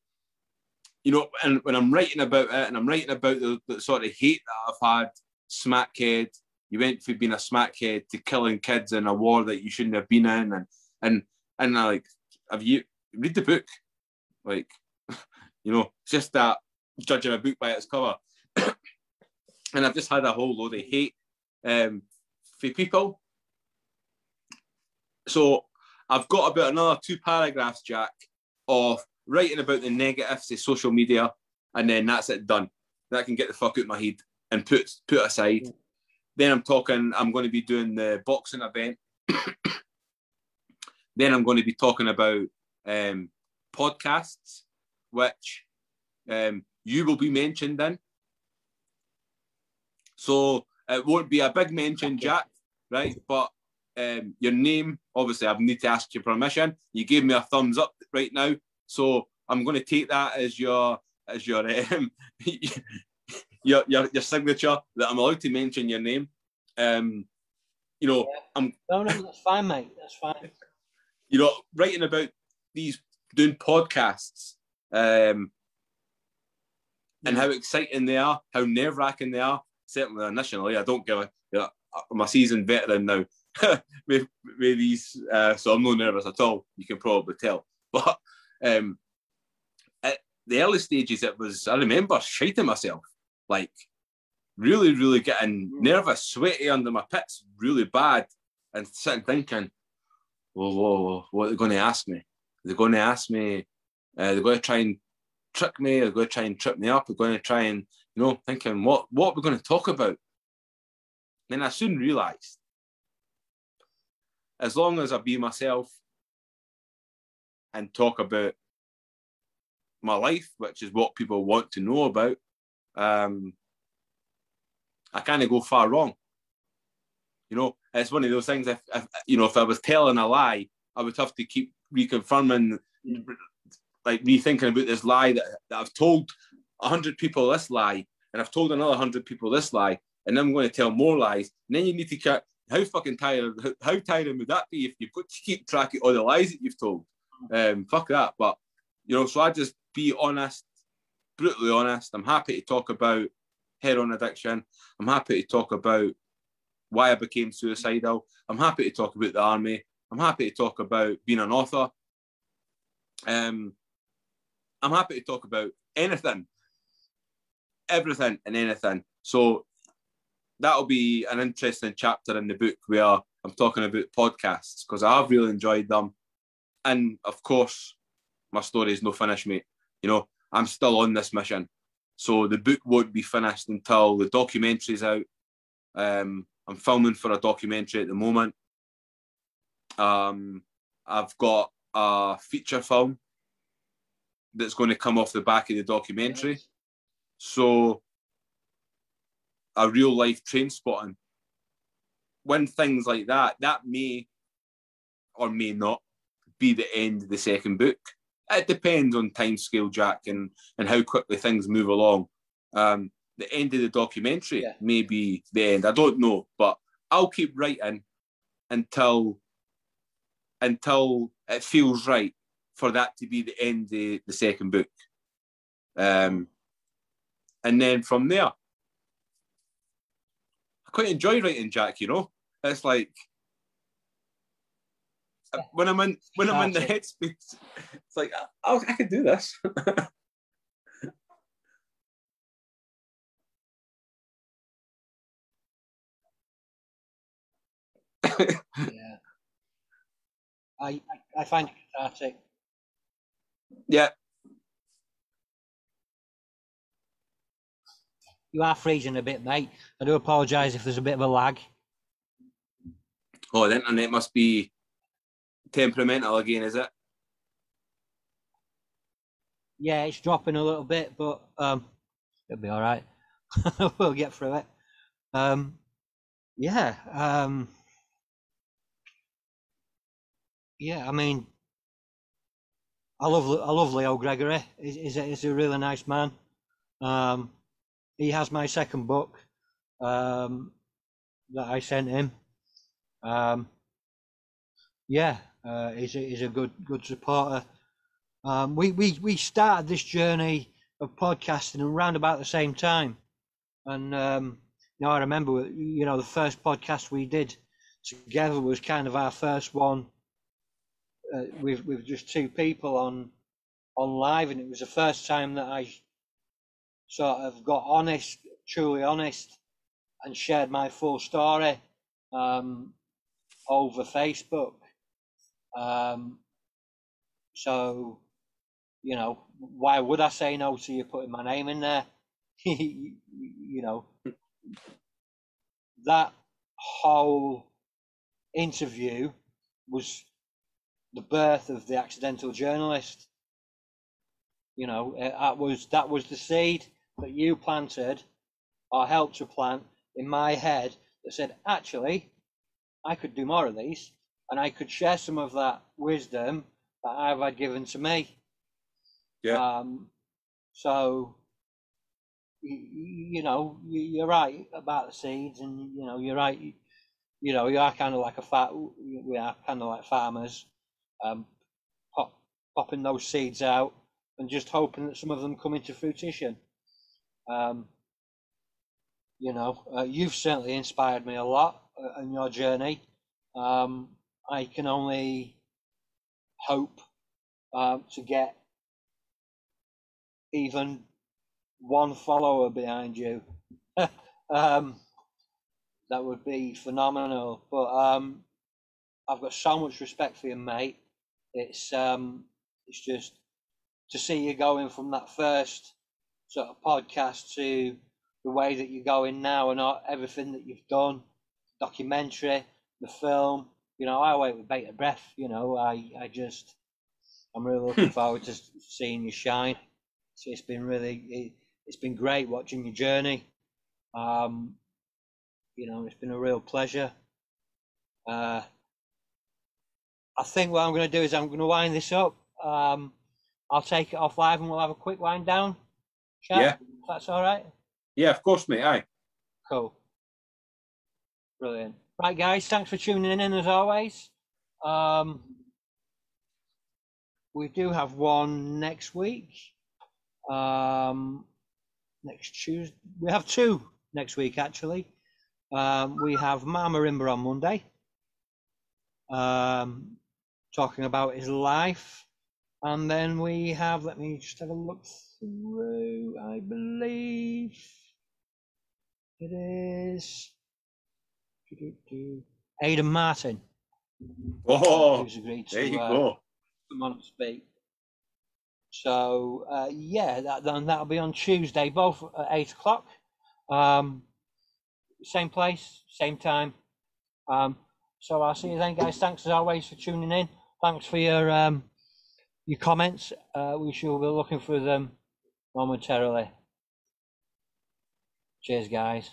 you know, and when I'm writing about it and I'm writing about the, the sort of hate that I've had, smackhead, you went from being a smackhead to killing kids in a war that you shouldn't have been in. And, and, and I like, have you read the book? Like, you know, just that judging a book by its cover. and I've just had a whole load of hate um, for people. So I've got about another two paragraphs, Jack, of writing about the negatives of social media, and then that's it done. That can get the fuck out of my head and put put aside. Then I'm talking. I'm going to be doing the boxing event. then I'm going to be talking about um, podcasts, which um, you will be mentioned in. So it won't be a big mention, Jack, right? But um, your name, obviously, I need to ask your permission. You gave me a thumbs up right now, so I'm going to take that as your as your um, your, your your signature that I'm allowed to mention your name. Um, you know, Yeah. I'm No, no, that's fine, mate. That's fine. you know writing about these doing podcasts um, and how exciting they are, how nerve wracking they are. Certainly initially, I don't give a. You know, I'm a seasoned veteran now with, with these, uh, so I'm not nervous at all. You can probably tell, but um, at the early stages, it was. I remember shiting myself, like really, really getting nervous, sweaty under my pits, really bad, and sitting thinking, whoa, whoa, whoa, what are they going to ask me? They're going to ask me, uh, they're going to try and trick me, they're going to try and trip me up, they're going to try and, you know, thinking, what, what we're going to talk about? Then I soon realised, as long as I be myself and talk about my life, which is what people want to know about, um, I kind of go far wrong. You know, it's one of those things. If, if you know, if I was telling a lie, I would have to keep reconfirming, like rethinking about this lie that, that I've told a hundred people this lie, and I've told another hundred people this lie, and then I'm going to tell more lies. And then you need to cut. How fucking tired? How, tiring would that be if got to keep track of all the lies that you've told? Um, fuck that. But you know, so I just be honest, brutally honest. I'm happy to talk about heroin addiction. I'm happy to talk about why I became suicidal. I'm happy to talk about the army. I'm happy to talk about being an author. Um, I'm happy to talk about anything, everything and anything. So that'll be an interesting chapter in the book where I'm talking about podcasts because I've really enjoyed them. And of course, my story is no finish, mate. You know, I'm still on this mission. So the book won't be finished until the documentary's out. Um, I'm filming for a documentary at the moment. Um, I've got a feature film that's going to come off the back of the documentary. So a real life train spotting. When things like that, that may or may not be the end of the second book. It depends on timescale, Jack, and, and how quickly things move along. Um, the end of the documentary Yeah. may be the end. I don't know, but I'll keep writing until until it feels right for that to be the end of the second book. Um, and then from there, I quite enjoy writing, Jack. You know, it's like when I'm in when I'm in the headspace, it's like I, I could do this. Yeah. I, I, I find it cathartic. Yeah, You are freezing a bit, mate. I do apologise if there's a bit of a lag. Oh, the internet must be temperamental again, is it? Yeah, it's dropping a little bit, but um, it'll be all right. we'll get through it. Um, yeah. Um, yeah, I mean, I love I love Leo Gregory. He's, he's, a, he's a really nice man. Um, he has my second book um, that I sent him. Um, yeah, uh, he's a, he's a good good supporter. Um, we, we we started this journey of podcasting around about the same time, and um, you know I remember you know the first podcast we did together was kind of our first one uh, with with just two people on on live, and it was the first time that I sort of got honest, truly honest, and shared my full story um, over Facebook. Um, so, you know, why would I say no to you putting my name in there? you know, that whole interview was the birth of the accidental journalist. You know, uh, that was that was the seed that you planted or helped to plant in my head that said, actually, I could do more of these and I could share some of that wisdom that I've had given to me. Yeah. Um, so, you, you know, you- you're right about the seeds, and you know, you're right. You, you know, you are kind of like a fat. We are kind of like farmers, um, pop, popping those seeds out and just hoping that some of them come into fruition. Um, you know, uh, you've certainly inspired me a lot uh, in your journey. Um, I can only hope um, to get even one follower behind you. um, that would be phenomenal. But um, I've got so much respect for you, mate. It's um, it's just to see you going from that first sort of podcast to the way that you're going now and all, everything that you've done, documentary, the film. You know, I wait with bated breath. You know, I I just I'm really looking forward to seeing you shine. So it's been really it, it's been great watching your journey. Um, you know, it's been a real pleasure. Uh, I think what I'm going to do is I'm going to wind this up. Um, I'll take it off live and we'll have a quick wind down. Chat, Yeah. if that's all right. Yeah, of course, mate. Aye. Cool. Brilliant. Right, guys, thanks for tuning in as always. Um, we do have one next week. Um, next Tuesday. We have two next week, actually. Um, we have Mama Marimba on Monday, um, talking about his life. And then we have, let me just have a look through, I believe it is Aidan Martin, Oh, there you to uh, go. come on and speak. So uh, yeah, that, then that'll be on Tuesday, both at eight o'clock. Um, same place, same time. Um, so I'll see you then, guys. Thanks as always for tuning in. Thanks for your um, your comments. Uh, we shall be looking through them momentarily. Cheers, guys.